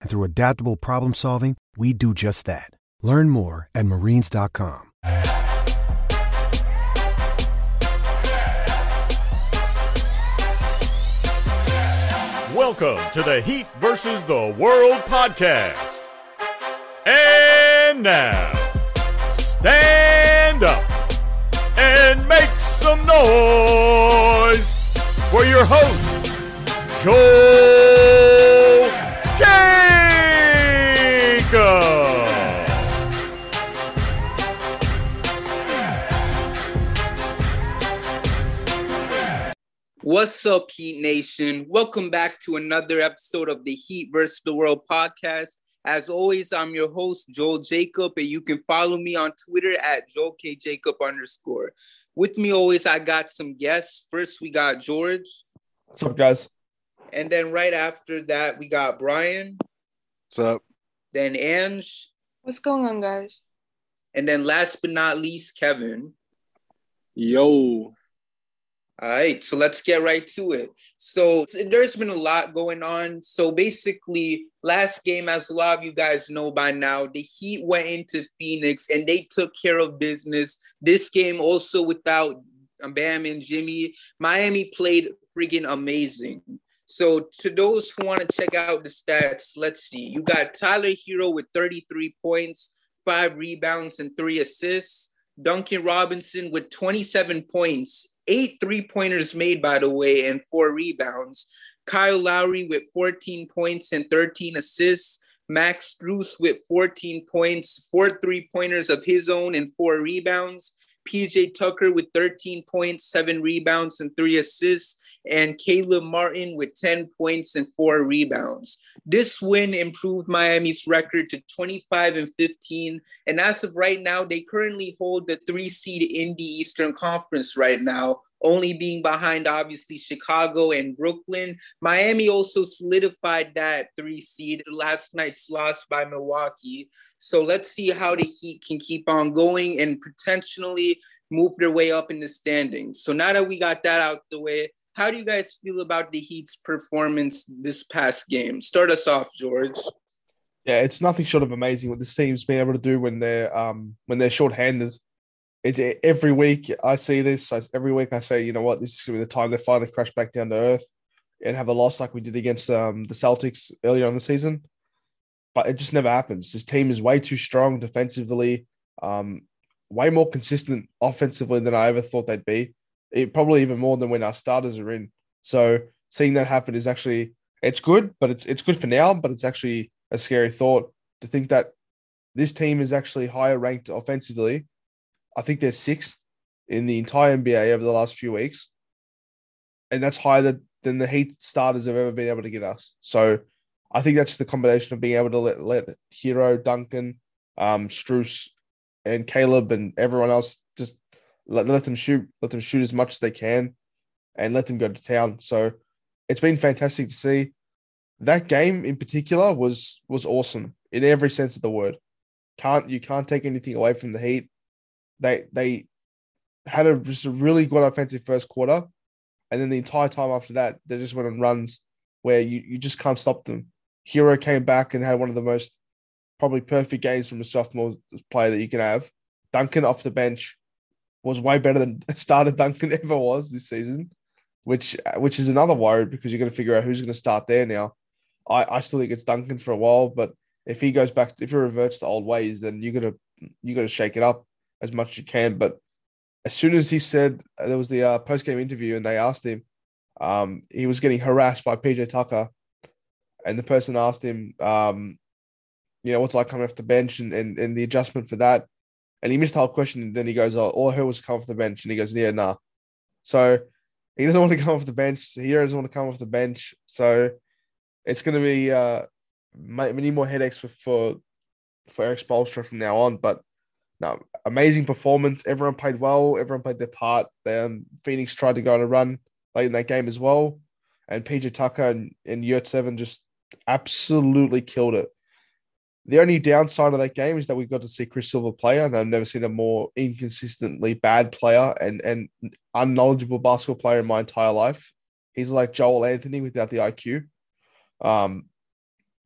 And through adaptable problem solving, we do just that. Learn more at marines.com. Welcome to the Heat versus the World podcast. And now, stand up and make some noise for your host, Joel What's up, Heat Nation? Welcome back to another episode of the Heat versus the World podcast. As always, I'm your host, Joel Jacob, and you can follow me on Twitter at Joel K. Jacob underscore. With me always, I got some guests. First, we got George. What's up, guys? And then right after that, we got Brian, What's up? then Ange, What's going on, guys? and then last but not least, Kevin. Yo. All right, so let's get right to it. So there's been a lot going on. So basically, last game, as a lot of you guys know by now, the Heat went into Phoenix and they took care of business. This game also without um, Bam and Jimmy, Miami played freaking amazing. So to those who want to check out the stats, let's see. You got Tyler Herro with 33 points, five rebounds, and three assists. Duncan Robinson with 27 points, eight three pointers made, by the way, and four rebounds. Kyle Lowry with 14 points and 13 assists. Max Strus with 14 points, four three pointers of his own, and four rebounds. PJ Tucker with 13 points, seven rebounds, and three assists. And Caleb Martin with 10 points and four rebounds. This win improved Miami's record to 25 and 15. And as of right now, they currently hold the three seed in the Eastern Conference right now, only being behind obviously Chicago and Brooklyn. Miami also solidified that three seed last night's loss by Milwaukee. So let's see how the Heat can keep on going and potentially move their way up in the standings. So now that we got that out the way, how do you guys feel about the Heat's performance this past game? Start us off, George. Yeah, it's nothing short of amazing what this team's been able to do when they're um when they're shorthanded. It's every week I see this. I, every week I say, you know what, this is gonna be the time they finally crash back down to earth and have a loss like we did against um the Celtics earlier in the season. But it just never happens. This team is way too strong defensively, um, way more consistent offensively than I ever thought they'd be. It, probably even more than when our starters are in. So seeing that happen is actually it's good, but it's it's good for now. But it's actually a scary thought to think that this team is actually higher ranked offensively. I think they're sixth in the entire NBA over the last few weeks, and that's higher than, the Heat starters have ever been able to get us. So I think that's the combination of being able to let let Herro, Duncan, um, Strus, and Caleb and everyone else just let, let them shoot, let them shoot as much as they can, and let them go to town. So it's been fantastic to see. That game in particular was was awesome in every sense of the word. can't you can't take anything away from the Heat. They they had a just a really good offensive first quarter, and then the entire time after that, they just went on runs where you, you just can't stop them. Herro came back and had one of the most probably perfect games from a sophomore player that you can have. Duncan off the bench was way better than started Duncan ever was this season, which which is another worry because you're going to figure out who's going to start there now. I, I still think it's Duncan for a while, but if he goes back, if he reverts to old ways, then you're gonna you got to shake it up as much as you can. But as soon as he said there was the uh, post game interview and they asked him, um, he was getting harassed by PJ Tucker, and the person asked him, um, you know, what's like coming off the bench and, and, and the adjustment for that. And he missed the whole question. And then he goes, Oh, all I heard was come off the bench. And he goes, Yeah, nah. So he doesn't want to come off the bench. He doesn't want to come off the bench. So it's going to be uh, many more headaches for, for, for Erik Spoelstra from now on. But no, amazing performance. Everyone played well. Everyone played their part. Then Phoenix tried to go on a run late in that game as well. And PJ Tucker and, and Yurtseven just absolutely killed it. The only downside of that game is that we got to see Chris Silva play, and I've never seen a more inconsistently bad player and, and unknowledgeable basketball player in my entire life. He's like Joel Anthony without the IQ. Um,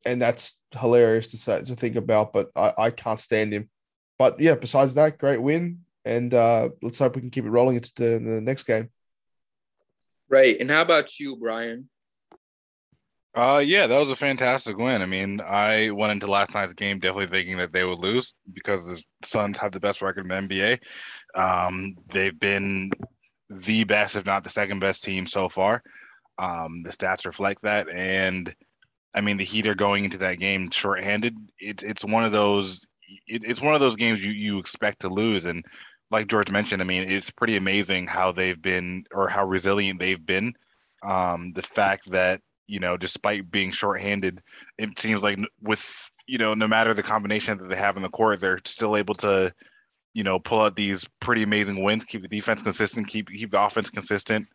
and that's hilarious to say, to think about, but I, I can't stand him. But yeah, besides that, great win. And uh, let's hope we can keep it rolling into the, the next game. Right. And how about you, Brian? Uh, yeah, that was a fantastic win. I mean, I went into last night's game definitely thinking that they would lose because the Suns have the best record in the NBA. Um, they've been the best, if not the second best team so far. Um, the stats reflect that, and I mean, the Heat are going into that game shorthanded. It's it's one of those it, it's one of those games you you expect to lose, and like George mentioned, I mean, it's pretty amazing how they've been or how resilient they've been. Um, the fact that you know, despite being shorthanded, it seems like with you know, no matter the combination that they have in the court, they're still able to, you know, pull out these pretty amazing wins, keep the defense consistent, keep keep the offense consistent.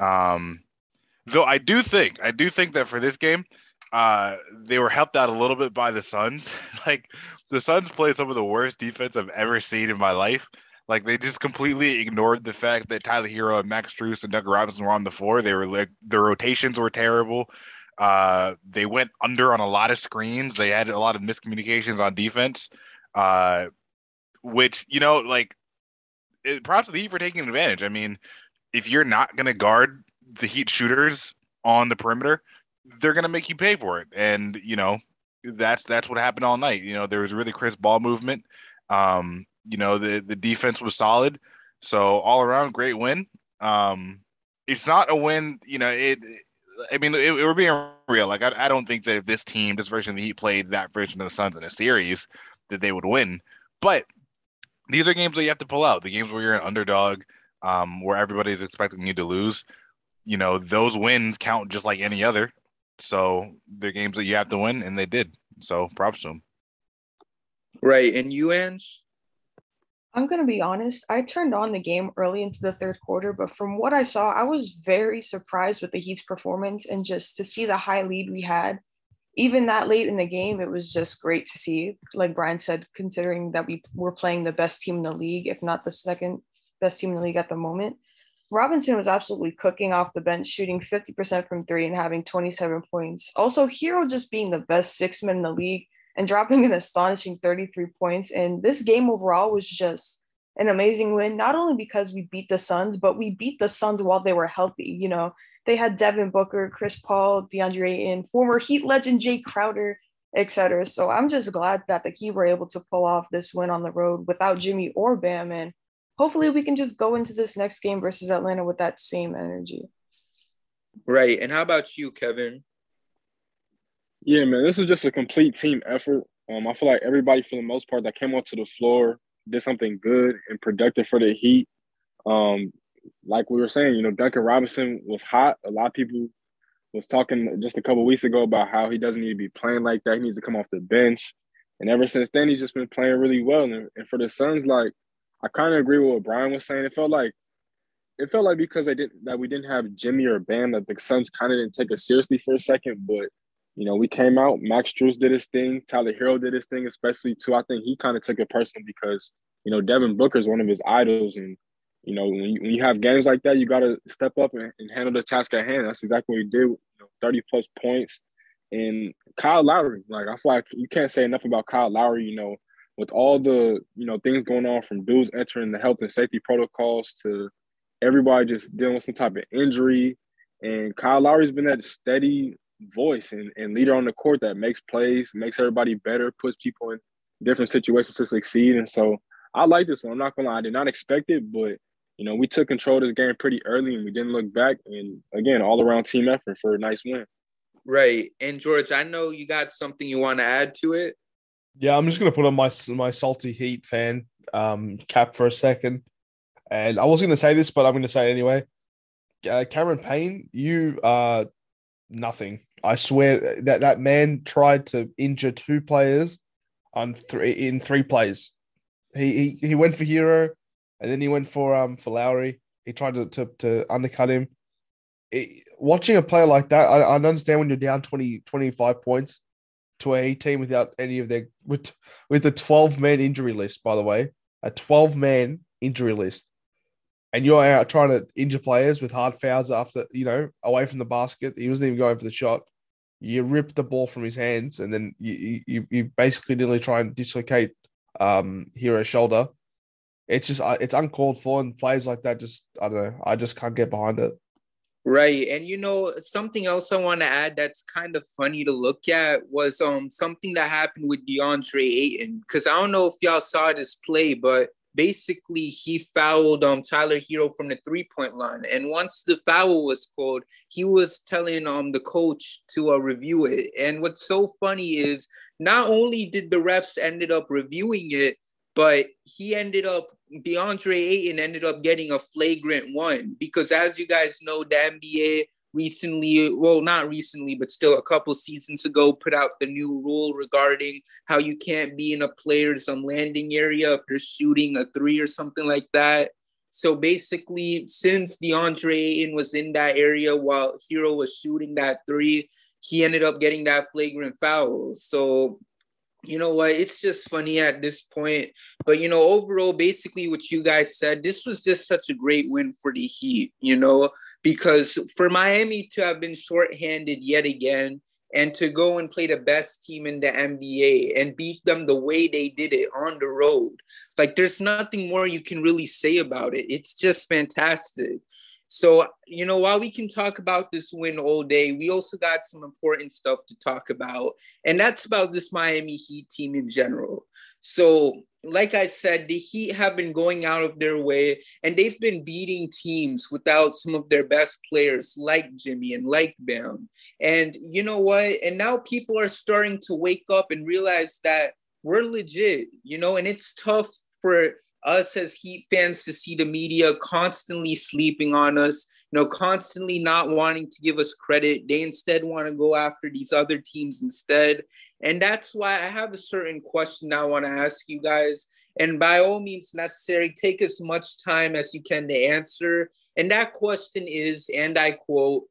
Um, though I do think, I do think that for this game, uh, they were helped out a little bit by the Suns. like the Suns played some of the worst defense I've ever seen in my life. Like they just completely ignored the fact that Tyler Herro and Max Strus and Doug Robinson were on the floor. They were like their rotations were terrible. Uh, they went under on a lot of screens. They had a lot of miscommunications on defense, uh, which you know, like, it, props to the Heat for taking advantage. I mean, if you're not going to guard the Heat shooters on the perimeter, they're to make you pay for it. And you know, that's that's what happened all night. You know, there was really crisp ball movement. Um, you know, the the defense was solid. So all around, great win. Um, it's not a win. You know, it. I mean, it, it we're being real. Like, I, I don't think that if this team, this version of the Heat, played that version of the Suns in a series, that they would win. But these are games that you have to pull out. The games where you're an underdog, um, where everybody's expecting you to lose. You know, those wins count just like any other. So they're games that you have to win, and they did. So props to them. Right, and you, Ange? I'm going to be honest. I turned on the game early into the third quarter, but from what I saw, I was very surprised with the Heat's performance and just to see the high lead we had. Even that late in the game, it was just great to see. Like Brian said, considering that we were playing the best team in the league, if not the second best team in the league at the moment. Robinson was absolutely cooking off the bench, shooting 50% from three and having 27 points. Also, Herro just being the best six man in the league and dropping an astonishing 33 points. And this game overall was just an amazing win, not only because we beat the Suns, but we beat the Suns while they were healthy. You know, they had Devin Booker, Chris Paul, DeAndre Ayton, former Heat legend Jae Crowder, etc. So I'm just glad that the Heat were able to pull off this win on the road without Jimmy or Bam. And hopefully we can just go into this next game versus Atlanta with that same energy. Right. And how about you, Kevin? Yeah, man, this is just a complete team effort. Um, I feel like everybody, for the most part, that came onto the floor did something good and productive for the Heat. Um, like we were saying, you know, Duncan Robinson was hot. A lot of people was talking just a couple weeks ago about how he doesn't need to be playing like that. He needs to come off the bench. And ever since then, he's just been playing really well. And, and for the Suns, like I kind of agree with what Brian was saying. It felt like it felt like because they didn't that we didn't have Jimmy or Bam that the Suns kind of didn't take us seriously for a second, but you know, we came out. Max Strus did his thing. Tyler Herro did his thing, especially too. I think he kind of took it personal because you know Devin Booker is one of his idols, and you know when you, when you have games like that, you got to step up and, and, handle the task at hand. That's exactly what he did. You know, Thirty plus points, and Kyle Lowry. Like I feel like you can't say enough about Kyle Lowry. You know, with all the you know things going on from dudes entering the health and safety protocols to everybody just dealing with some type of injury. And Kyle Lowry's been that steady voice and, and leader on the court that makes plays, makes everybody better, puts people in different situations to succeed. And so I like this one. I'm not gonna lie, I did not expect it, but you know, we took control of this game pretty early and we didn't look back. And again, all around team effort for a nice win. Right. And George, I know you got something you want to add to it. Yeah, I'm just gonna put on my my salty heat fan um, cap for a second. And I was gonna say this, but I'm gonna say it anyway. Uh, Cameron Payne, you are nothing. I swear that that man tried to injure two players on three in three plays. He he, he went for Herro, and then he went for um for Lowry. He tried to to, to undercut him. It, watching a player like that, I, I understand when you're down 20, 25 points to a team without any of their with with a 12 man injury list, by the way, a 12 man injury list. And you're out trying to injure players with hard fouls after, you know, away from the basket. He wasn't even going for the shot. You rip the ball from his hands, and then you you, you basically nearly try and dislocate um Herro's shoulder. It's just uh, it's uncalled for, and plays like that just I don't know. I just can't get behind it. Right. And you know, something else I want to add that's kind of funny to look at was um something that happened with DeAndre Ayton. Cause I don't know if y'all saw this play, but basically he fouled um Tyler Herro from the three-point line. And once the foul was called, he was telling um the coach to uh, review it. And what's so funny is not only did the refs ended up reviewing it, but he ended up DeAndre Ayton ended up getting a flagrant one because as you guys know, the NBA recently, well, not recently, but still a couple seasons ago, put out the new rule regarding how you can't be in a player's um, landing area if they're shooting a three or something like that. So basically, since DeAndre Ayton was in that area while Herro was shooting that three, he ended up getting that flagrant foul. So you know what? It's just funny at this point but you know overall basically what you guys said this was just such a great win for the heat you know because for miami to have been shorthanded yet again and to go and play the best team in the nba and beat them the way they did it on the road like there's nothing more you can really say about it. It's just fantastic so, you know, while we can talk about this win all day, we also got some important stuff to talk about. And that's about this Miami Heat team in general. So, like I said, the Heat have been going out of their way and they've been beating teams without some of their best players like Jimmy and like Bam. And you know what? And now people are starting to wake up and realize that we're legit, you know, and it's tough for us as Heat fans to see the media constantly sleeping on us, you know, constantly not wanting to give us credit. They instead want to go after these other teams instead. And that's why I have a certain question I want to ask you guys. And by all means necessary, take as much time as you can to answer. And that question is, and I quote,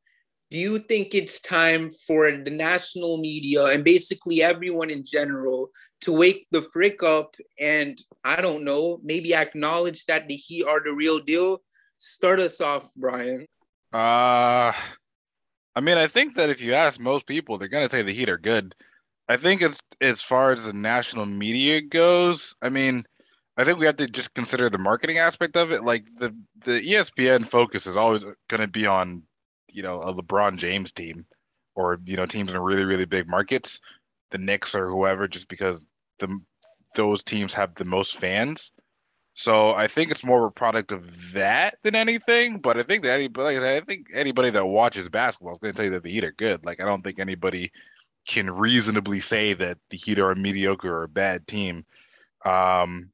do you think it's time for the national media and basically everyone in general to wake the frick up and I don't know, maybe acknowledge that the Heat are the real deal? Start us off, Brian. Uh I mean, I think that if you ask most people, they're gonna say the Heat are good. I think it's as far as the national media goes. I mean, I think we have to just consider the marketing aspect of it. Like the the ESPN focus is always going to be on you know a LeBron James team or you know teams in really really big markets, the Knicks or whoever, just because the those teams have the most fans. So I think it's more of a product of that than anything. But I think that anybody, like I, I think anybody that watches basketball is going to tell you that the Heat are good. Like I don't think anybody can reasonably say that the Heat are a mediocre or a bad team. Um,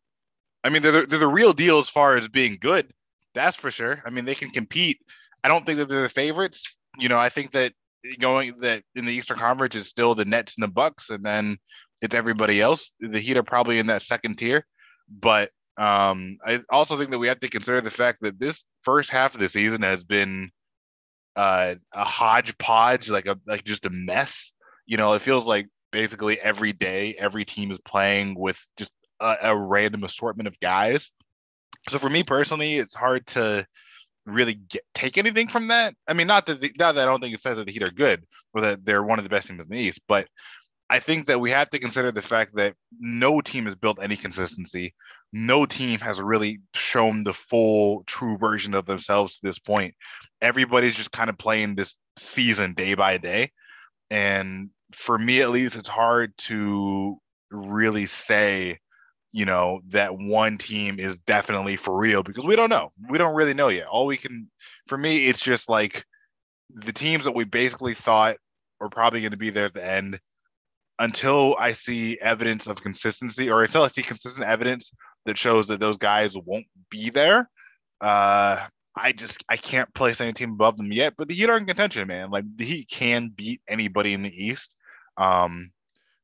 I mean, they're they're the real deal as far as being good. That's for sure. I mean, they can compete I don't think that they're the favorites. You know, I think that going that in the Eastern Conference is still the Nets and the Bucks, and then it's everybody else. The Heat are probably in that second tier, but um, I also think that we have to consider the fact that this first half of the season has been uh, a hodgepodge, like a like just a mess. You know, it feels like basically every day, every team is playing with just a, a random assortment of guys. So for me personally, it's hard to really get, take anything from that. I mean, not that the, not that I don't think it says that the Heat are good or that they're one of the best teams in the East, but I think that we have to consider the fact that no team has built any consistency. No team has really shown the full, true version of themselves to this point. Everybody's just kind of playing this season day by day. And for me, at least, it's hard to really say, you know, that one team is definitely for real because we don't know. We don't really know yet. All we can, for me, it's just like the teams that we basically thought were probably going to be there at the end until I see evidence of consistency or until I see consistent evidence that shows that those guys won't be there. Uh, I just I can't place any team above them yet. But the Heat are in contention, man. Like the Heat can beat anybody in the East. Um,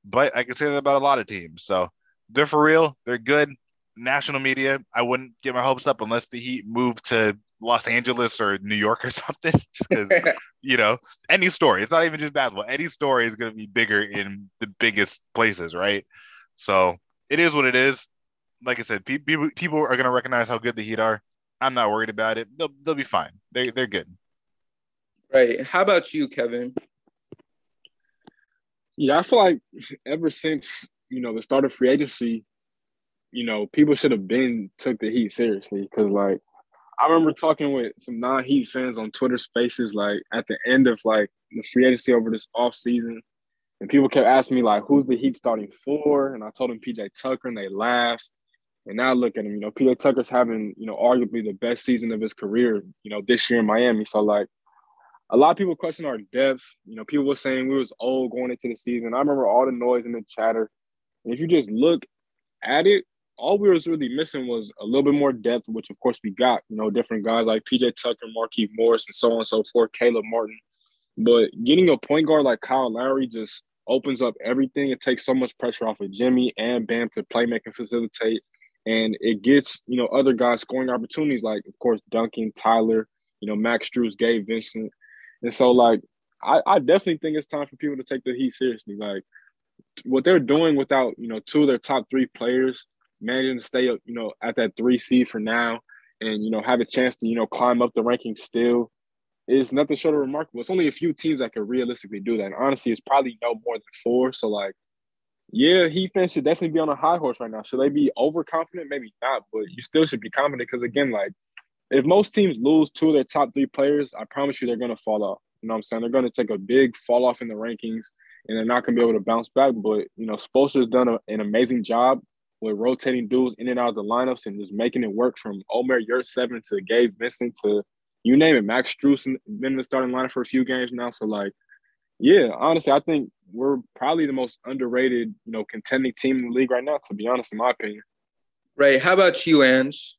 but I can say that about a lot of teams. So they're for real. They're good. National media, I wouldn't get my hopes up unless the Heat move to Los Angeles or New York or something. Just because you know, any story. It's not even just basketball. Any story is going to be bigger in the biggest places, right? So it is what it is. Like I said, people people are going to recognize how good the Heat are. I'm not worried about it. They'll they'll be fine. They they're good. Right. How about you, Kevin? Yeah, I feel like ever since you know the start of free agency, you know, people should have been took the Heat seriously because like I remember talking with some non-Heat fans on Twitter Spaces, like at the end of like the free agency over this off season, and people kept asking me like, "Who's the Heat starting for?" And I told them PJ Tucker, and they laughed. And now look at him, you know, PJ Tucker's having, you know, arguably the best season of his career, you know, this year in Miami. So like, a lot of people question our depth. You know, people were saying we was old going into the season. I remember all the noise and the chatter. And if you just look at it, all we was really missing was a little bit more depth, which of course we got. You know, different guys like PJ Tucker, Markieff Morris, and so on and so forth, Caleb Martin. But getting a point guard like Kyle Lowry just opens up everything. It takes so much pressure off of Jimmy and Bam to play, make, and facilitate. And it gets, you know, other guys scoring opportunities like, of course, Duncan, Tyler, you know, Max Strus, Gabe Vincent. And so, like, I, I definitely think it's time for people to take the Heat seriously. Like, what they're doing without, you know, two of their top three players managing to stay, you know, at that three seed for now, and you know, have a chance to, you know, climb up the rankings still, is nothing short of remarkable. It's only a few teams that could realistically do that. And honestly, it's probably no more than four. So like, yeah, Heat fans should definitely be on a high horse right now. Should they be overconfident? Maybe not, but you still should be confident because again, like, if most teams lose two of their top three players, I promise you they're gonna fall off. You know what I'm saying? They're gonna take a big fall off in the rankings and they're not gonna be able to bounce back. But you know, Spoelstra's done a, an amazing job with rotating dudes in and out of the lineups and just making it work from Omer Yurtseven to Gabe Vincent to you name it. Max Strus been in the starting lineup for a few games now. So like, yeah, honestly, I think we're probably the most underrated, you know, contending team in the league right now, to be honest, in my opinion. Right. How about you, Ange?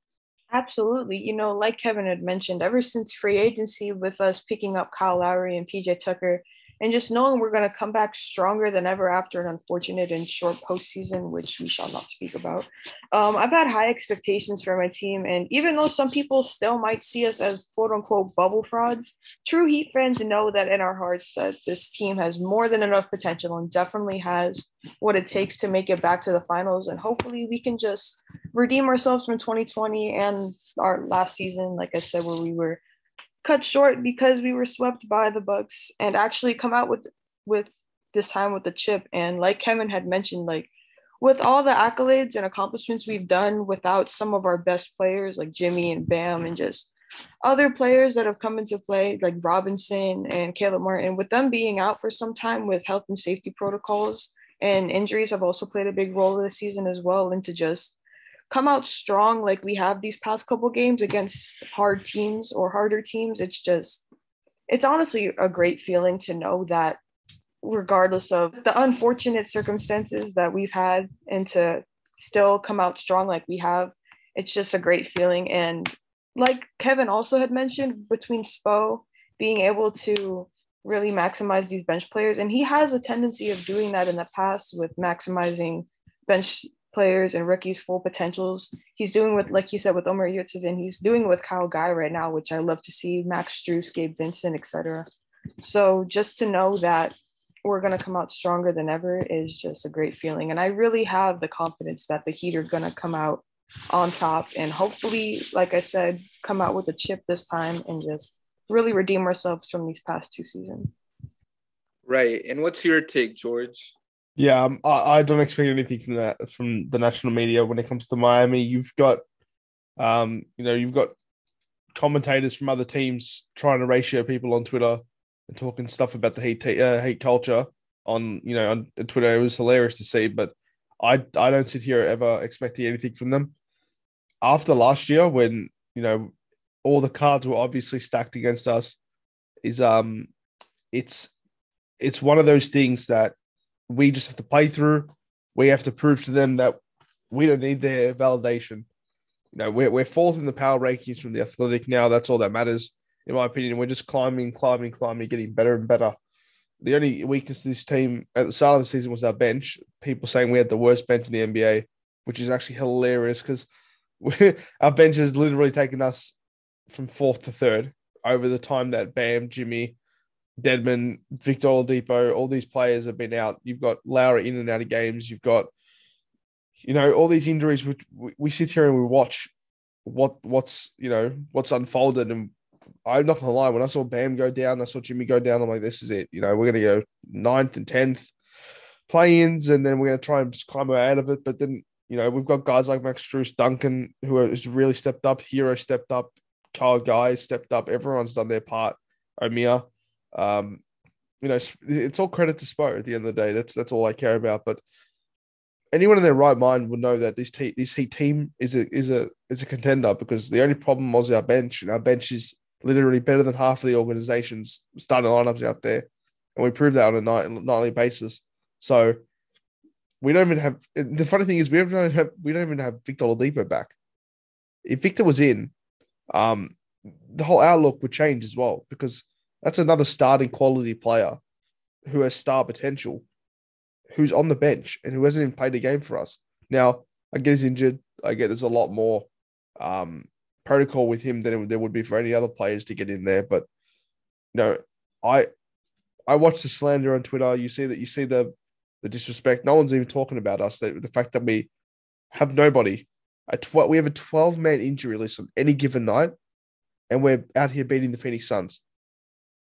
Absolutely. You know, like Kevin had mentioned, ever since free agency with us picking up Kyle Lowry and PJ Tucker, and just knowing we're going to come back stronger than ever after an unfortunate and short postseason, which we shall not speak about. Um, I've had high expectations for my team, and even though some people still might see us as quote unquote bubble frauds, true Heat fans know that in our hearts that this team has more than enough potential and definitely has what it takes to make it back to the finals. And hopefully, we can just redeem ourselves from 2020 and our last season, like I said, where we were cut short because we were swept by the Bucks and actually come out with with this time with the chip. And like Kevin had mentioned, like with all the accolades and accomplishments we've done without some of our best players like Jimmy and Bam and just other players that have come into play like Robinson and Caleb Martin, with them being out for some time with health and safety protocols and injuries have also played a big role this season as well into just come out strong like we have these past couple games against hard teams or harder teams it's just it's honestly a great feeling to know that regardless of the unfortunate circumstances that we've had and to still come out strong like we have it's just a great feeling. And like kevin also had mentioned between spo being able to really maximize these bench players and he has a tendency of doing that in the past with maximizing bench players and rookies' full potentials. He's doing with, like you said, with Omer Yurtseven, he's doing with Kyle Guy right now, which I love to see, Max Strus, Gabe Vincent, etc. So just to know that we're going to come out stronger than ever is just a great feeling. And I really have the confidence that the Heat are going to come out on top and hopefully, like I said, come out with a chip this time and just really redeem ourselves from these past two seasons. Right. And what's your take, George? Yeah, um, I, I don't expect anything from that from the national media when it comes to Miami. You've got, um, you know, you've got commentators from other teams trying to ratio people on Twitter and talking stuff about the hate uh, hate culture on you know on Twitter. It was hilarious to see, but I I don't sit here ever expecting anything from them. After last year, when you know all the cards were obviously stacked against us, is um, it's it's one of those things that we just have to play through. We have to prove to them that we don't need their validation. You know, we're, we're fourth in the power rankings from the athletic now. That's all that matters, in my opinion. We're just climbing, climbing, climbing, getting better and better. The only weakness of this team at the start of the season was our bench. People saying we had the worst bench in the NBA, which is actually hilarious because our bench has literally taken us from fourth to third over the time that Bam, Jimmy, Dedmon, Victor Oladipo, all these players have been out. You've got Lowry in and out of games. You've got, you know, all these injuries. Which we, we sit here and we watch what what's you know what's unfolded. And I'm not gonna lie, when I saw Bam go down, I saw Jimmy go down. I'm like, this is it. You know, we're gonna go ninth and tenth play-ins, and then we're gonna try and climb out of it. But then you know, we've got guys like Max Strus, Duncan, who has really stepped up. Herro stepped up. Kyle Guy stepped up. Everyone's done their part. Omiya. Um, you know, it's all credit to Spo at the end of the day. That's that's all I care about. But anyone in their right mind would know that this te- this Heat team is a is a is a contender because the only problem was our bench, and our bench is literally better than half of the organization's starting lineups out there, and we proved that on a night, nightly basis. So we don't even have. The funny thing is, we don't have we don't even have Victor Oladipo back. If Victor was in, um, the whole outlook would change as well because that's another starting quality player who has star potential, who's on the bench and who hasn't even played a game for us. Now, I get he's injured. I get there's a lot more um, protocol with him than there would be for any other players to get in there. But you know, I I watch the slander on Twitter. You see that you see the the disrespect. No one's even talking about us. The, the fact that we have nobody. A tw- we have a 12 man injury list on any given night, and we're out here beating the Phoenix Suns.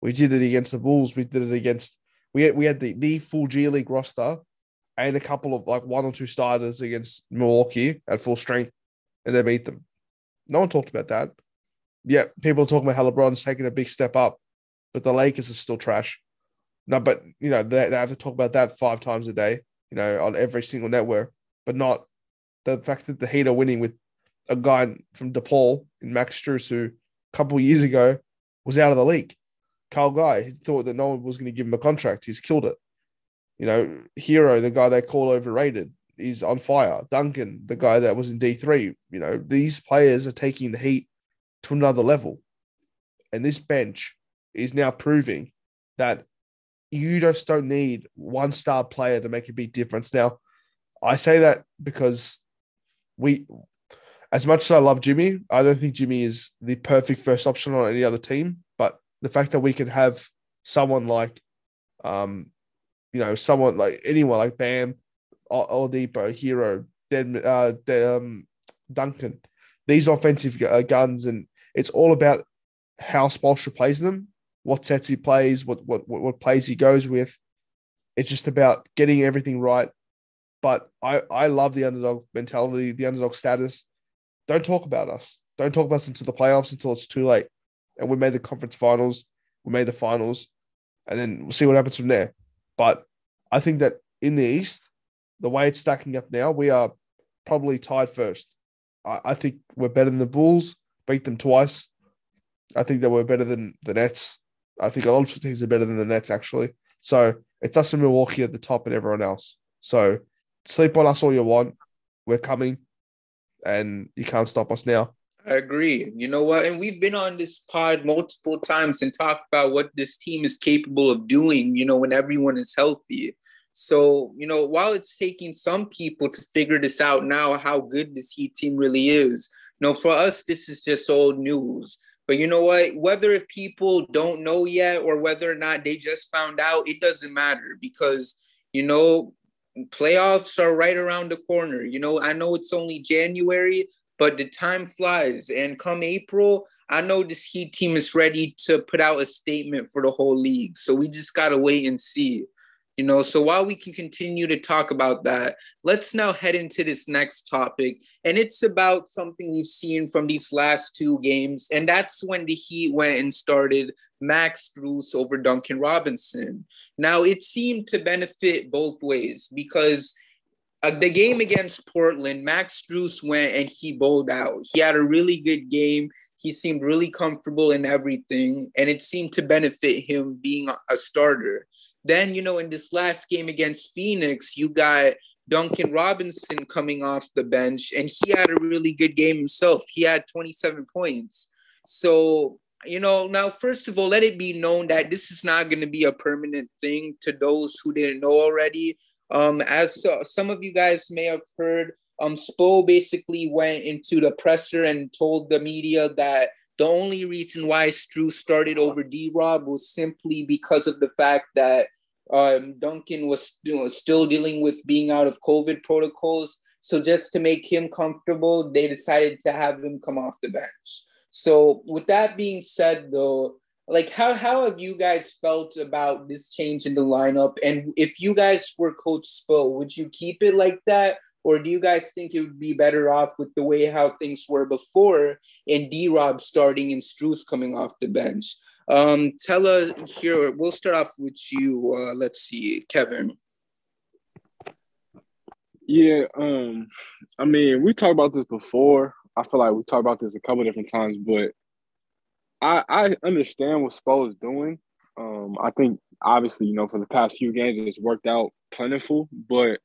We did it against the Bulls. We did it against we had, we had the, the full G League roster and a couple of like one or two starters against Milwaukee at full strength, and they beat them. No one talked about that. Yeah, people are talking about how LeBron's taking a big step up, but the Lakers are still trash. No, but you know they, they have to talk about that five times a day, you know, on every single network, but not the fact that the Heat are winning with a guy from DePaul in Max Strus who a couple years ago was out of the league. Kyle Guy he thought that no one was going to give him a contract. He's killed it. You know, Herro, the guy they call overrated, is on fire. Duncan, the guy that was in D3, you know, these players are taking the heat to another level. And this bench is now proving that you just don't need one star player to make a big difference. Now, I say that because we, as much as I love Jimmy, I don't think Jimmy is the perfect first option on any other team the fact that we can have someone like, um, you know, someone like anyone like Bam, Oladipo, Herro, uh, Dead, um, Duncan, these offensive uh, guns, and it's all about how Spoelstra plays them, what sets he plays, what what what plays he goes with. It's just about getting everything right. But I I love the underdog mentality, the underdog status. Don't talk about us. Don't talk about us until the playoffs until it's too late and we made the conference finals, we made the finals, and then we'll see what happens from there. But I think that in the East, the way it's stacking up now, we are probably tied first. I, I think we're better than the Bulls, beat them twice. I think that we're better than the Nets. I think a lot of teams are better than the Nets, actually. So it's us and Milwaukee at the top and everyone else. So sleep on us all you want. We're coming, and you can't stop us now. I agree. You know what? And we've been on this pod multiple times and talked about what this team is capable of doing, you know, when everyone is healthy. So, you know, while it's taking some people to figure this out now, how good this Heat team really is, you know, for us, this is just old news. But you know what? Whether if people don't know yet or whether or not they just found out, it doesn't matter because you know playoffs are right around the corner. You know, I know it's only January, but the time flies. And come April, I know this Heat team is ready to put out a statement for the whole league. So we just got to wait and see. You know, so while we can continue to talk about that, let's now head into this next topic. And it's about something we've seen from these last two games. And that's when the Heat went and started Max Strus over Duncan Robinson. Now, it seemed to benefit both ways because uh, the game against Portland, Max Strus went and he bowled out. He had a really good game. He seemed really comfortable in everything, and it seemed to benefit him being a starter. Then, you know, in this last game against Phoenix, you got Duncan Robinson coming off the bench, and he had a really good game himself. He had 27 points. So, you know, now, first of all, let it be known that this is not going to be a permanent thing to those who didn't know already. Um, as some of you guys may have heard, um, Spo basically went into the presser and told the media that the only reason why Strus started over D Rob was simply because of the fact that um, Duncan was you know, still dealing with being out of COVID protocols. So just to make him comfortable, they decided to have him come off the bench. So with that being said, though, like how how have you guys felt about this change in the lineup? And if you guys were Coach Spo, would you keep it like that? Or do you guys think it would be better off with the way how things were before and D Rob starting and Strus coming off the bench? Um, tell us here, we'll start off with you. Uh, let's see, Kevin. Yeah, um, I mean, we talked about this before. I feel like we talked about this a couple different times, but I I understand what Spo is doing. Um, I think obviously, you know, for the past few games, it's worked out plentiful, but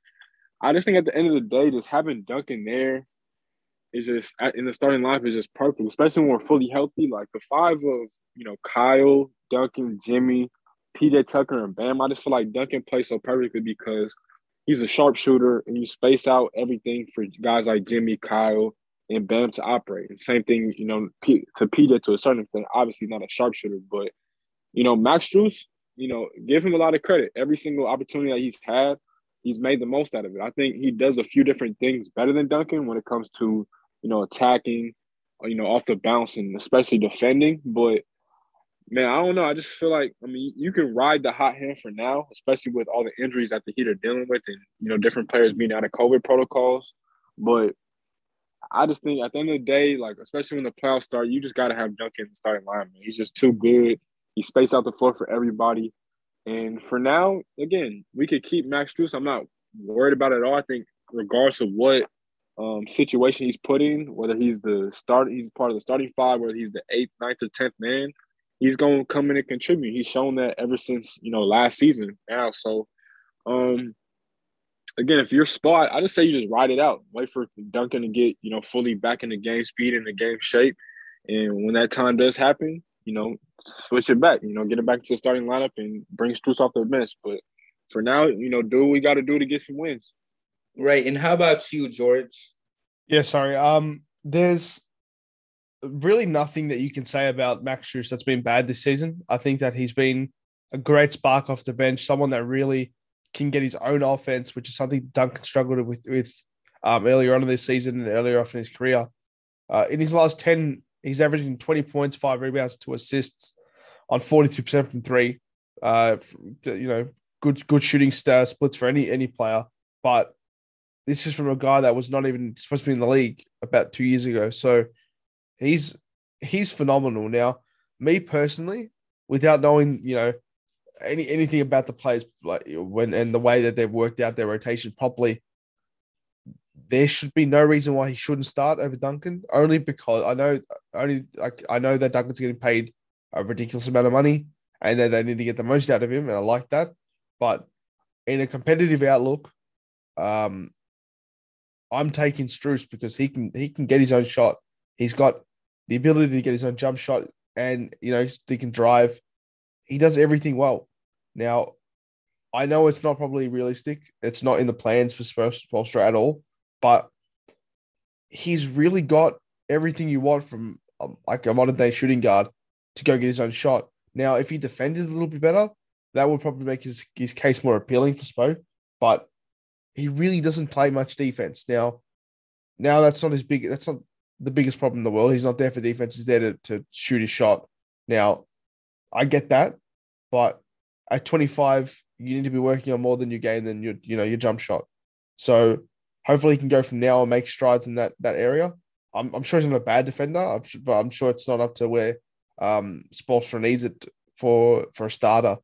I just think at the end of the day, just having Duncan there is just in the starting lineup is just perfect, especially when we're fully healthy. Like the five of you know Kyle, Duncan, Jimmy, PJ Tucker, and Bam. I just feel like Duncan plays so perfectly because he's a sharpshooter and you space out everything for guys like Jimmy, Kyle, and Bam to operate. And same thing, you know, P- to PJ to a certain extent. Obviously, not a sharpshooter, but you know, Max Strus, you know, give him a lot of credit. Every single opportunity that he's had, he's made the most out of it. I think he does a few different things better than Duncan when it comes to you know, attacking, you know, off the bounce and especially defending. But man, I don't know. I just feel like I mean, you can ride the hot hand for now, especially with all the injuries that the Heat are dealing with, and you know, different players being out of COVID protocols. But I just think at the end of the day, like especially when the playoffs start, you just got to have Duncan in the starting line. He's just too good. He spaced out the floor for everybody. And for now, again, we could keep Max Strus. I'm not worried about it at all. I think regardless of what um, situation he's put in, whether he's the start, he's part of the starting five, whether he's the eighth, ninth, or tenth man, he's to come in and contribute. He's shown that ever since you know last season now. So, um, again, if you're spot, I just say you just ride it out. Wait for Duncan to get you know fully back in the game speed and the game shape, and when that time does happen, you know, switch it back. You know, get it back to the starting lineup and bring Strus off the bench. But for now, you know, do what we got to do to get some wins. Right. And how about you, George? Yeah, sorry. Um, there's really nothing that you can say about Max Strus that's been bad this season. I think that he's been a great spark off the bench, someone that really can get his own offense, which is something Duncan struggled with with um, earlier on in this season and earlier off in his career. Uh, in his last 10, he's averaging 20 points, five rebounds, two assists on 42% from three. Uh, you know, good good shooting star splits for any any player. But this is from a guy that was not even supposed to be in the league about two years ago. So he's he's phenomenal. Now, me personally, without knowing, you know, any anything about the players like when and the way that they've worked out their rotation properly, there should be no reason why he shouldn't start over Duncan. Only because I know only like I know that Duncan's getting paid a ridiculous amount of money and that they need to get the most out of him, and I like that. But in a competitive outlook, um, I'm taking Strus because he can he can get his own shot. He's got the ability to get his own jump shot, and you know he can drive. He does everything well. Now, I know it's not probably realistic. It's not in the plans for Spoelstra at all, but he's really got everything you want from um, like a modern day shooting guard to go get his own shot. Now, if he defended a little bit better, that would probably make his, his case more appealing for Spo. But he really doesn't play much defense. Now, now that's not his big that's not the biggest problem in the world. He's not there for defense, he's there to, to shoot his shot. Now, I get that, but at 25, you need to be working on more than your game than your you know your jump shot. So hopefully he can go from now and make strides in that that area. I'm, I'm sure he's not a bad defender, but I'm sure it's not up to where um, Spoelstra needs it for for a starter.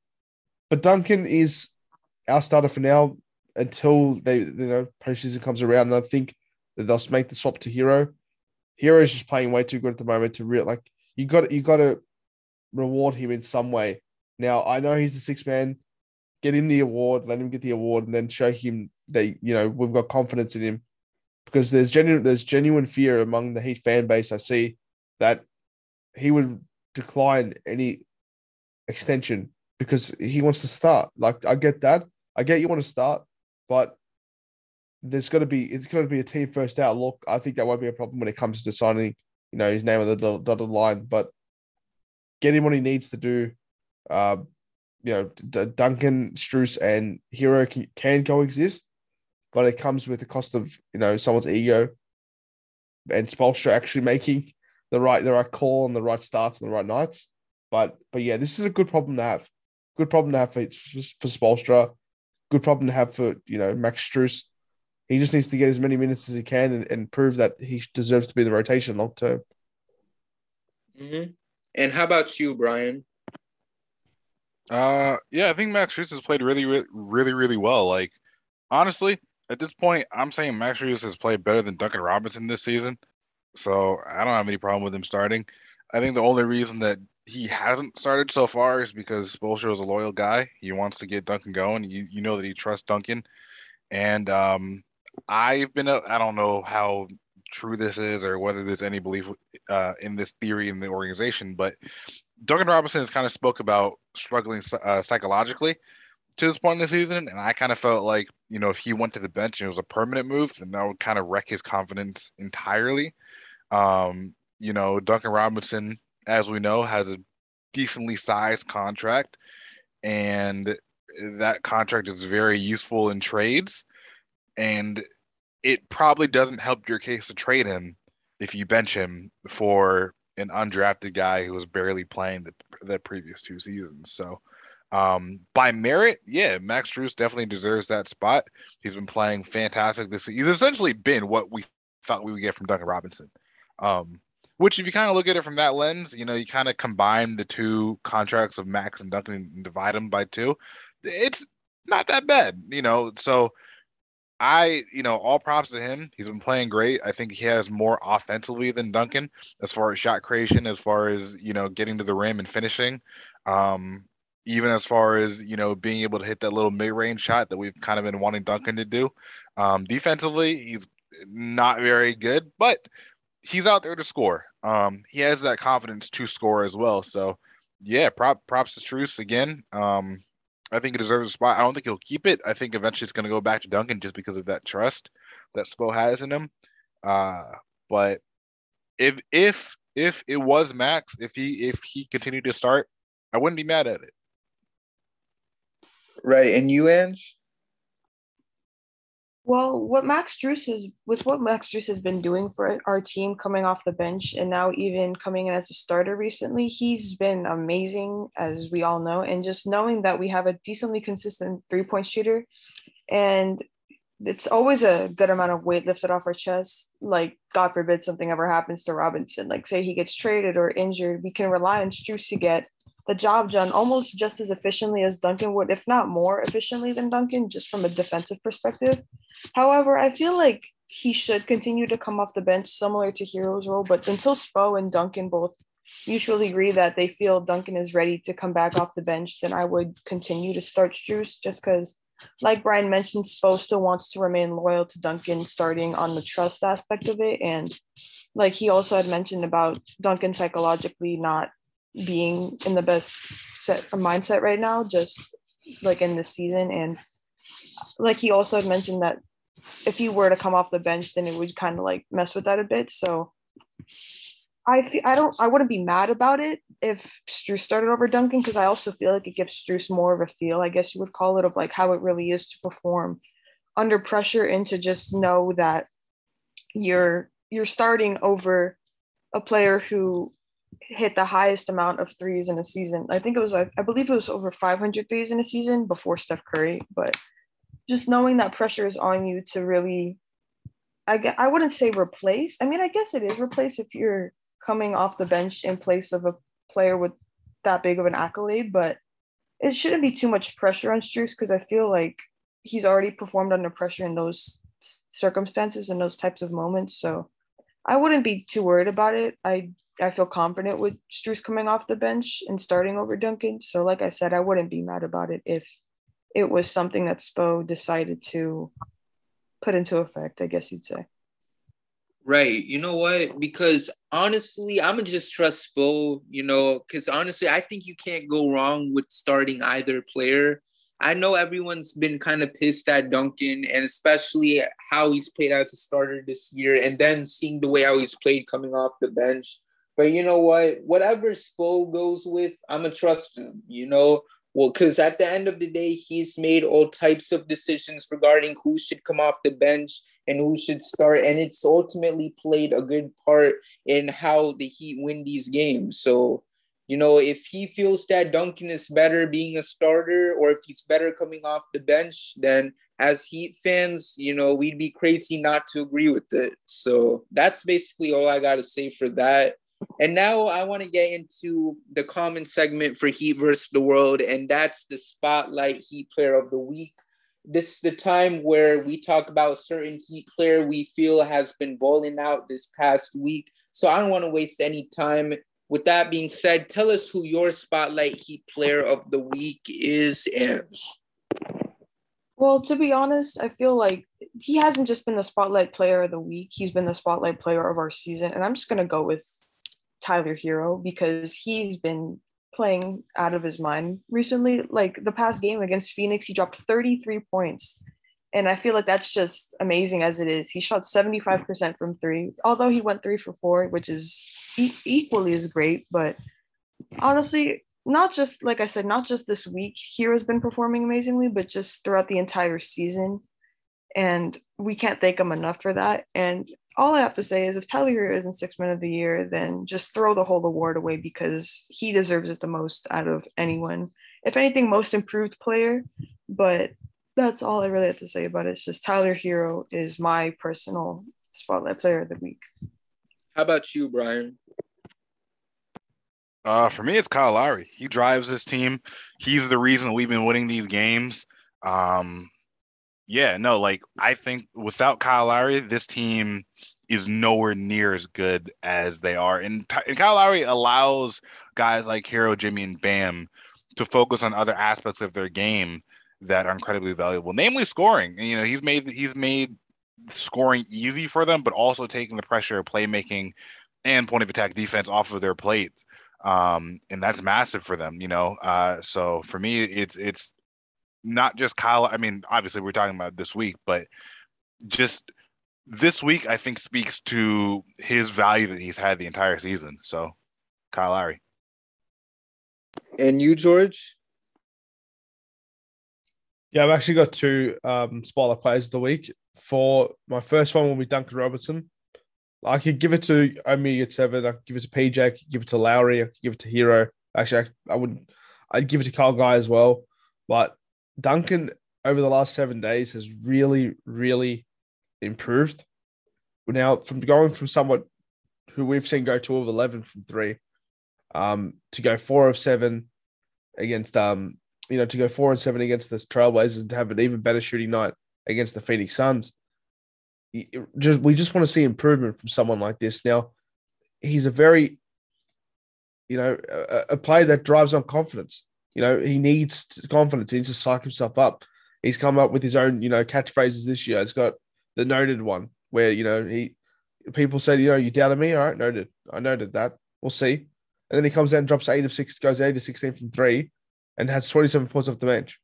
But Duncan is our starter for now until they you know postseason comes around, and I think that they'll make the swap to Hero. Herro is just playing way too good at the moment to real like you got you got to reward him in some way. Now I know he's the six man. Get him the award, let him get the award, and then show him that you know we've got confidence in him because there's genuine there's genuine fear among the Heat fan base. I see that he would decline any extension because he wants to start. Like I get that, I get you want to start, but there's got to be it's got to be a team first outlook. I think that won't be a problem when it comes to signing, you know, his name on the dotted line. But get him what he needs to do. Uh, you know, D- Duncan, Strus, and Herro can, can coexist but it comes with the cost of you know someone's ego and Spoelstra actually making the right the right call on the right starts and the right nights. But but yeah, this is a good problem to have. Good problem to have for for Spoelstra. Good problem to have for you know Max Strus. He just needs to get as many minutes as he can and, and prove that he deserves to be in the rotation long term. Mm-hmm. And how about you, Brian? Uh, yeah, I think Max Strus has played really, really, really, really well. Like, honestly, at this point, I'm saying Max Reeves has played better than Duncan Robinson this season. So I don't have any problem with him starting. I think the only reason that he hasn't started so far is because Spoelstra is a loyal guy. He wants to get Duncan going. You you know that he trusts Duncan, and um, I've been I don't know how true this is or whether there's any belief uh, in this theory in the organization, but Duncan Robinson has kind of spoke about struggling uh, psychologically to this point in the season, and I kind of felt like you know if he went to the bench and it was a permanent move, then that would kind of wreck his confidence entirely. Um, you know, Duncan Robinson, as we know, has a decently sized contract, and that contract is very useful in trades, and it probably doesn't help your case to trade him if you bench him for an undrafted guy who was barely playing the, the previous two seasons. So um, by merit, yeah, Max Strus definitely deserves that spot. He's been playing fantastic this. He's essentially been what we thought we would get from Duncan Robinson. Um, which, if you kind of look at it from that lens, you know, you kind of combine the two contracts of Max and Duncan and divide them by two. It's not that bad, you know. So, I, you know, all props to him. He's been playing great. I think he has more offensively than Duncan as far as shot creation, as far as you know, getting to the rim and finishing. Um, even as far as you know being able to hit that little mid-range shot that we've kind of been wanting Duncan to do. Um, defensively, he's not very good, but he's out there to score. Um, he has that confidence to score as well. So, yeah, prop, props to Strus again. Um, I think he deserves a spot. I don't think he'll keep it. I think eventually it's going to go back to Duncan just because of that trust that Spo has in him. Uh, but if if if it was Max, if he if he continued to start, I wouldn't be mad at it. Right. And you, Ange? Well, what Max Strus is with what Max Strus has been doing for our team coming off the bench and now even coming in as a starter recently, he's been amazing, as we all know. And just knowing that we have a decently consistent three point shooter and it's always a good amount of weight lifted off our chest. Like, God forbid something ever happens to Robinson, like, say he gets traded or injured, we can rely on Strus to get the job done almost just as efficiently as Duncan would, if not more efficiently than Duncan, just from a defensive perspective. However, I feel like he should continue to come off the bench, similar to Herro's role. But until Spo and Duncan both mutually agree that they feel Duncan is ready to come back off the bench, then I would continue to start Strus just because, like Brian mentioned, Spo still wants to remain loyal to Duncan starting on the trust aspect of it. And like he also had mentioned about Duncan psychologically not being in the best set of mindset right now, just like in this season. And like he also had mentioned that if he were to come off the bench, then it would kind of like mess with that a bit. So I feel I don't I wouldn't be mad about it if Strus started over Duncan because I also feel like it gives Strus more of a feel, I guess you would call it, of like how it really is to perform under pressure and to just know that you're you're starting over a player who hit the highest amount of threes in a season. I think it was I, believe it was over 500 threes in a season before Steph Curry, but just knowing that pressure is on you to really I, I wouldn't say replace. I mean, I guess it is replace if you're coming off the bench in place of a player with that big of an accolade, but it shouldn't be too much pressure on Strus because I feel like he's already performed under pressure in those circumstances and those types of moments. So I wouldn't be too worried about it. I I feel confident with Strus coming off the bench and starting over Duncan. So like I said, I wouldn't be mad about it if it was something that Spo decided to put into effect, I guess you'd say. Right. You know what? Because honestly, I'm gonna just trust Spo, you know, because honestly, I think you can't go wrong with starting either player. I know everyone's been kind of pissed at Duncan and especially how he's played as a starter this year, and then seeing the way how he's played coming off the bench. But you know what? Whatever Spo goes with, I'm gonna trust him. You know, well, because at the end of the day, he's made all types of decisions regarding who should come off the bench and who should start. And it's ultimately played a good part in how the Heat win these games. So, you know, if he feels that Duncan is better being a starter or if he's better coming off the bench, then as Heat fans, you know, we'd be crazy not to agree with it. So that's basically all I got to say for that. And now I want to get into the common segment for Heat versus the World, and that's the Spotlight Heat Player of the Week. This is the time where we talk about a certain Heat player we feel has been balling out this past week. So I don't want to waste any time. With that being said, tell us who your Spotlight Heat Player of the Week is, and well, to be honest, I feel like he hasn't just been the spotlight player of the week. He's been the spotlight player of our season. And I'm just going to go with Tyler Herro because he's been playing out of his mind recently. Like the past game against Phoenix, he dropped 33 points. And I feel like that's just amazing as it is. He shot 75% from three, although he went three for four, which is e- equally as great. But honestly, not just, like I said, not just this week, Herro's been performing amazingly, but just throughout the entire season. And we can't thank him enough for that. And all I have to say is if Tyler Herro isn't six man of the year, then just throw the whole award away because he deserves it the most out of anyone. If anything, most improved player. But that's all I really have to say about it. It's just Tyler Herro is my personal spotlight player of the week. How about you, Brian? Uh, for me, it's Kyle Lowry. He drives this team. He's the reason we've been winning these games. Um, yeah, no, like I think without Kyle Lowry, this team is nowhere near as good as they are. And, and Kyle Lowry allows guys like Herro, Jimmy, and Bam to focus on other aspects of their game that are incredibly valuable, namely scoring. And, you know, he's made he's made scoring easy for them, but also taking the pressure of playmaking and point of attack defense off of their plate. Um, and that's massive for them, you know. Uh, so for me, it's it's not just Kyle. I mean, obviously we're talking about this week, but just this week I think speaks to his value that he's had the entire season. So, Kyle Lowry. And you, George? Yeah, I've actually got two um, spotlight players of the week. For my first one will be Duncan Robinson. I could give it to Omer Yurtseven. I could give it to PJ. I could give it to Lowry. I could give it to Herro. Actually, I, I would. I'd give it to Kyle Guy as well. But Duncan over the last seven days has really, really improved. Now, from going from somewhat who we've seen go two of eleven from three, um, to go four of seven against um, you know, to go four and seven against the Trailblazers and to have an even better shooting night against the Phoenix Suns. Just we just want to see improvement from someone like this. Now, he's a very, you know, a, a player that drives on confidence. You know, he needs confidence. He needs to psych himself up. He's come up with his own, you know, catchphrases this year. He's got the noted one where, you know, he people said, you know, you doubted me. All right, noted. I noted that. We'll see. And then he comes and drops eight of six, goes eight of sixteen from three, and has twenty seven points off the bench.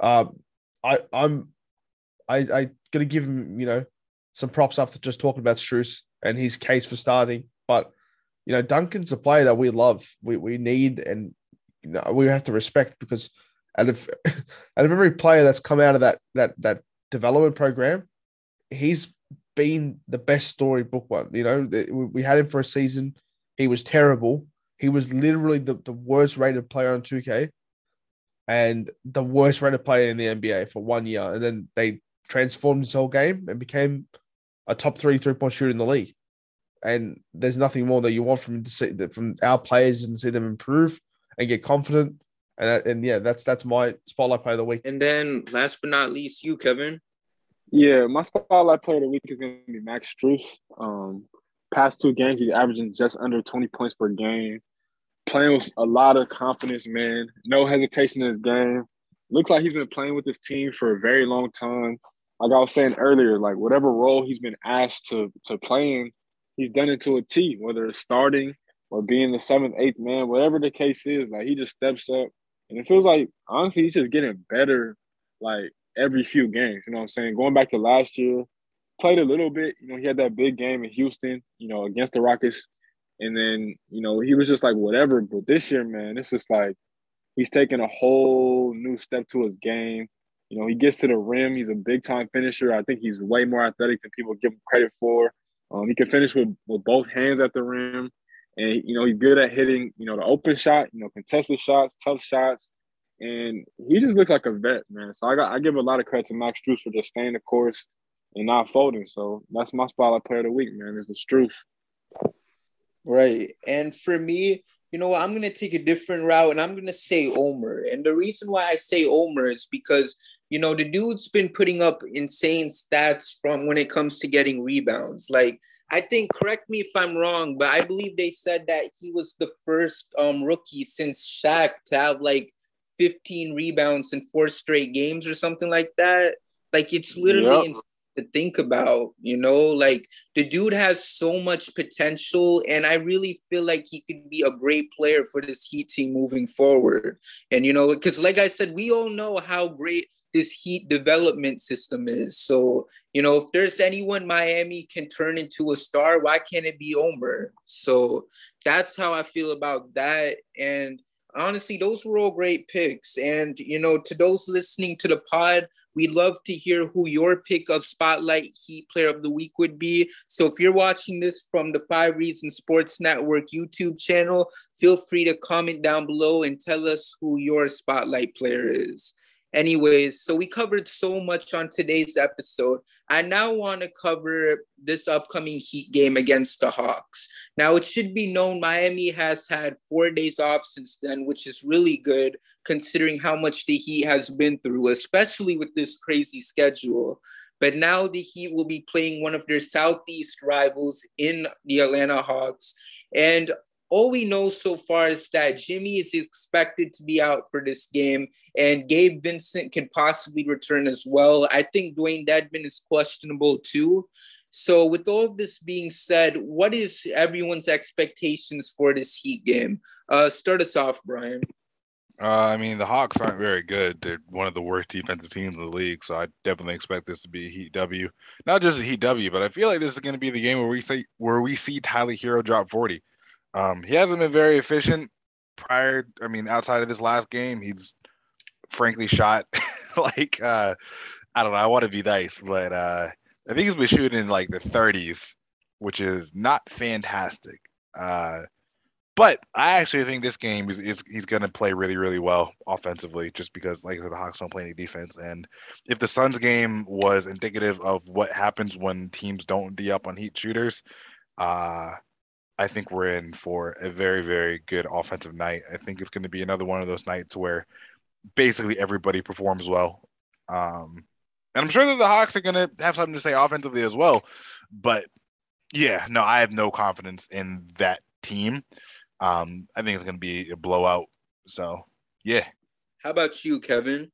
Um, I I'm I I gonna give him, you know, some props after just talking about Strus and his case for starting, but you know, Duncan's a player that we love, we we need, and you know, we have to respect because out of out of every player that's come out of that that that development program, he's been the best storybook one. You know, we had him for a season. He was terrible. He was literally the, the worst rated player on 2K and the worst rated player in the NBA for one year. And then they transformed his whole game and became a top three three point shooter in the league. And there's nothing more that you want from to see from our players and see them improve and get confident. And, and yeah, that's that's my spotlight player of the week. And then last but not least, you, Kevin. Yeah, my spotlight player of the week is going to be Max Strus. Um, past two games, he's averaging just under 20 points per game. Playing with a lot of confidence, man. No hesitation in his game. Looks like he's been playing with this team for a very long time. Like I was saying earlier, like whatever role he's been asked to to play in, he's done it to a T, whether it's starting or being the seventh, eighth man, whatever the case is. Like he just steps up. And it feels like honestly, he's just getting better like every few games. You know what I'm saying? Going back to last year, played a little bit. You know, he had that big game in Houston, you know, against the Rockets. And then, you know, he was just like, whatever. But this year, man, it's just like he's taking a whole new step to his game. You know, he gets to the rim. He's a big time finisher. I think he's way more athletic than people give him credit for. Um, he can finish with, with both hands at the rim. And, you know, he's good at hitting, you know, the open shot, you know, contested shots, tough shots. And he just looks like a vet, man. So I got I give a lot of credit to Max Strus for just staying the course and not folding. So that's my spotlight player of the week, man. Is the Strus. Right. And for me, you know what, I'm gonna take a different route and I'm gonna say Omer. And the reason why I say Omer is because you know the dude's been putting up insane stats from when it comes to getting rebounds. Like I think, correct me if I'm wrong, but I believe they said that he was the first um rookie since Shaq to have like 15 rebounds in four straight games or something like that. Like it's literally yep. To think about, you know, like the dude has so much potential and I really feel like he could be a great player for this Heat team moving forward. And you know, cuz like I said, we all know how great this Heat development system is. So, you know, if there's anyone Miami can turn into a star, why can't it be Omer? So, that's how I feel about that and honestly, those were all great picks. And, you know, to those listening to the pod, we'd love to hear who your pick of Spotlight Heat Player of the Week would be. So if you're watching this from the Five Reasons Sports Network YouTube channel, feel free to comment down below and tell us who your Spotlight player is. Anyways, so we covered so much on today's episode. I now want to cover this upcoming Heat game against the Hawks. Now, it should be known Miami has had four days off since then, which is really good considering how much the Heat has been through, especially with this crazy schedule. But now the Heat will be playing one of their Southeast rivals in the Atlanta Hawks. And all we know so far is that Jimmy is expected to be out for this game, and Gabe Vincent can possibly return as well. I think Dewayne Dedmon is questionable too. So, with all of this being said, what is everyone's expectations for this Heat game? Uh, start us off, Brian. Uh, I mean, the Hawks aren't very good. They're one of the worst defensive teams in the league, so I definitely expect this to be a Heat W. Not just a Heat W, but I feel like this is going to be the game where we say where we see Tyler Herro drop forty. Um, he hasn't been very efficient prior. I mean, outside of this last game, he's frankly shot like uh, I don't know. I want to be nice, but uh, I think he's been shooting in like the 30s, which is not fantastic. Uh, but I actually think this game is, is he's going to play really, really well offensively, just because, like I said, the Hawks don't play any defense. And if the Suns game was indicative of what happens when teams don't d up on Heat shooters, uh, I think we're in for a very, very good offensive night. I think it's going to be another one of those nights where basically everybody performs well. Um, and I'm sure that the Hawks are going to have something to say offensively as well. But yeah, no, I have no confidence in that team. Um, I think it's going to be a blowout. So yeah. How about you, Kevin?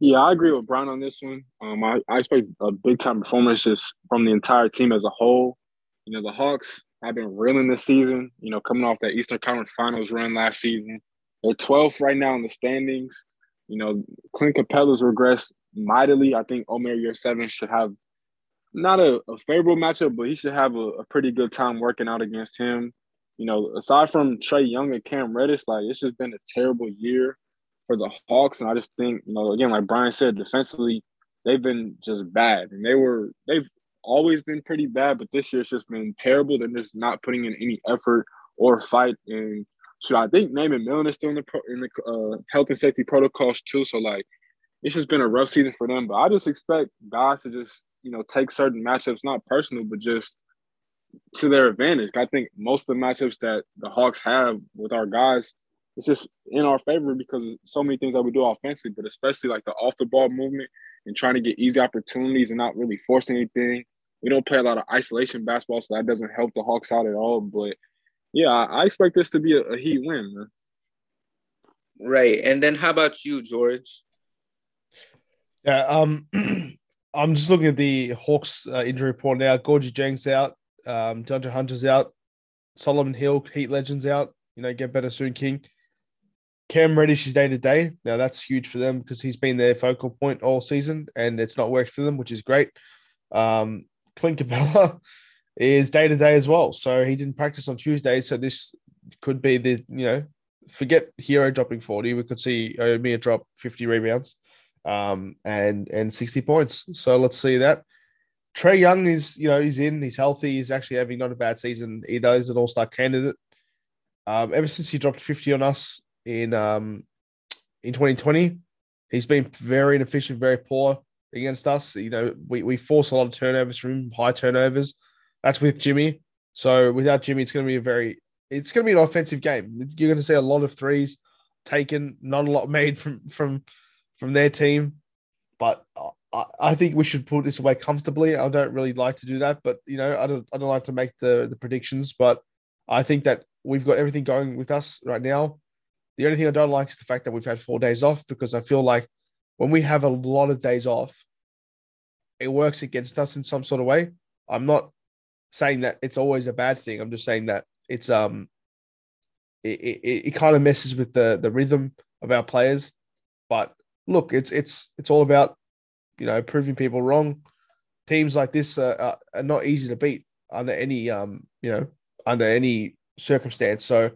Yeah, I agree with Brian on this one. Um, I, I expect a big time performance just from the entire team as a whole. You know, the Hawks have been reeling this season, you know, coming off that Eastern Conference Finals run last season. They're 12th right now in the standings. You know, Clint Capela's regressed mightily. I think Omer Yurtseven should have not a, a, favorable matchup, but he should have a, a, pretty good time working out against him. you know, aside from Trae Young and Cam Reddish, like it's just been a terrible year for the Hawks. And I just think, you know, again, like Brian said, defensively, they've been just bad. And they were they've always been pretty bad, but this year it's just been terrible. They're just not putting in any effort or fight. And so I think Naaman Millen is still in the pro, in the uh, health and safety protocols too. So like, it's just been a rough season for them. But I just expect guys to just you know take certain matchups, not personal, but just to their advantage. I think most of the matchups that the Hawks have with our guys, it's just in our favor because so many things that we do offensively, but especially like the off the ball movement and trying to get easy opportunities and not really forcing anything. We don't play a lot of isolation basketball, so that doesn't help the Hawks out at all. But yeah, I expect this to be a, a Heat win, man. Right. And then how about you, George? Yeah, um, I'm just looking at the Hawks uh, injury report now. Gorgui Dieng's out, um, DeAndre Hunter's out, Solomon Hill, Heat Legends out. You know, get better soon, King. Cam Reddish is day to day. Now that's huge for them because he's been their focal point all season, and it's not worked for them, which is great. Um, Clint Capela is day to day as well. So he didn't practice on Tuesday. So this could be the, you know, forget Herro dropping 40. We could see Omiya drop 50 rebounds um, and and 60 points. So let's see that. Trae Young is, you know, he's in, he's healthy, he's actually having not a bad season either. He's an all star candidate. Um, ever since he dropped 50 on us in um, in 2020, he's been very inefficient, very poor against us. You know, we, we force a lot of turnovers from high turnovers. That's with Jimmy. So without Jimmy, it's going to be a very it's going to be an offensive game. You're going to see a lot of threes taken, not a lot made from from from their team. But I, I think we should put this away comfortably. I don't really like to do that, but you know, I don't I don't like to make the the predictions. But I think that we've got everything going with us right now. The only thing I don't like is the fact that we've had four days off because I feel like when we have a lot of days off, it works against us in some sort of way. I'm not saying that it's always a bad thing. I'm just saying that it's um it, it, it kind of messes with the the rhythm of our players. But look, it's it's it's all about you know proving people wrong. Teams like this are, are, are not easy to beat under any um you know under any circumstance. So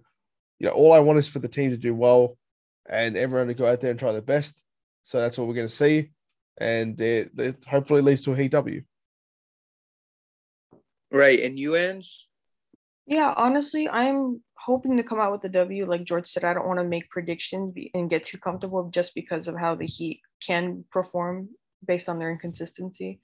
you know all I want is for the team to do well and everyone to go out there and try their best. So that's what we're going to see, and it, it hopefully leads to a heat W. Right. And you, Ange? Yeah, honestly, I'm hoping to come out with a W. Like George said, I don't want to make predictions and get too comfortable just because of how the Heat can perform based on their inconsistency.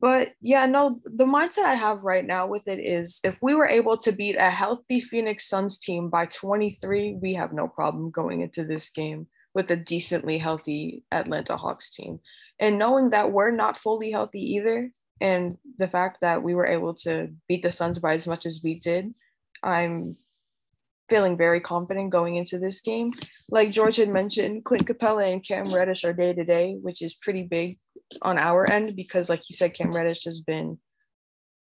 But yeah, no, the mindset I have right now with it is if we were able to beat a healthy Phoenix Suns team by 23, we have no problem going into this game with a decently healthy Atlanta Hawks team. And knowing that we're not fully healthy either, and the fact that we were able to beat the Suns by as much as we did, I'm feeling very confident going into this game. Like George had mentioned, Clint Capela and Cam Reddish are day to day, which is pretty big on our end because, like you said, Cam Reddish has been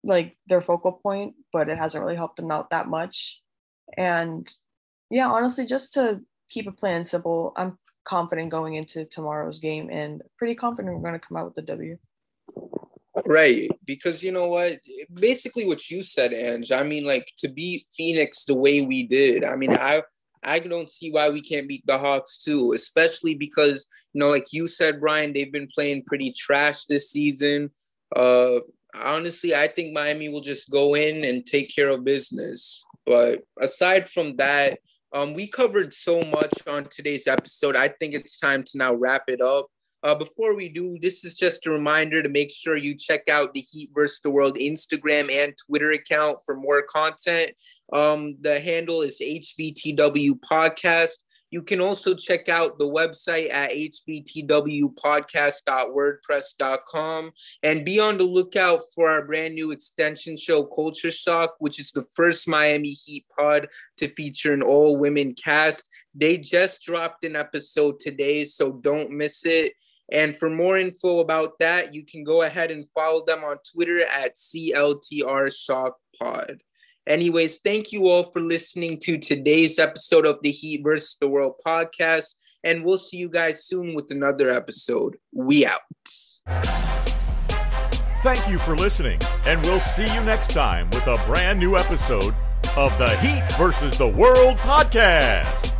like their focal point, but it hasn't really helped them out that much. And yeah, honestly, just to keep a plan simple, I'm confident going into tomorrow's game and pretty confident we're going to come out with the W. Right. Because you know what? Basically what you said, Ange. I mean, like to beat Phoenix the way we did. I mean, I I don't see why we can't beat the Hawks too, especially because, you know, like you said, Brian, they've been playing pretty trash this season. Uh honestly, I think Miami will just go in and take care of business. But aside from that, um, we covered so much on today's episode. I think it's time to now wrap it up. Uh, before we do, this is just a reminder to make sure you check out the Heat vs. the World Instagram and Twitter account for more content. Um, the handle is HVTW Podcast. You can also check out the website at hvtwpodcast.wordpress.com and be on the lookout for our brand new extension show, Culture Shock, which is the first Miami Heat pod to feature an all women cast. They just dropped an episode today, so don't miss it. And for more info about that, you can go ahead and follow them on Twitter at CLTR Shock Pod. Anyways, thank you all for listening to today's episode of the Heat versus the World podcast. And we'll see you guys soon with another episode. We out. Thank you for listening, and we'll see you next time with a brand new episode of the Heat versus the World podcast.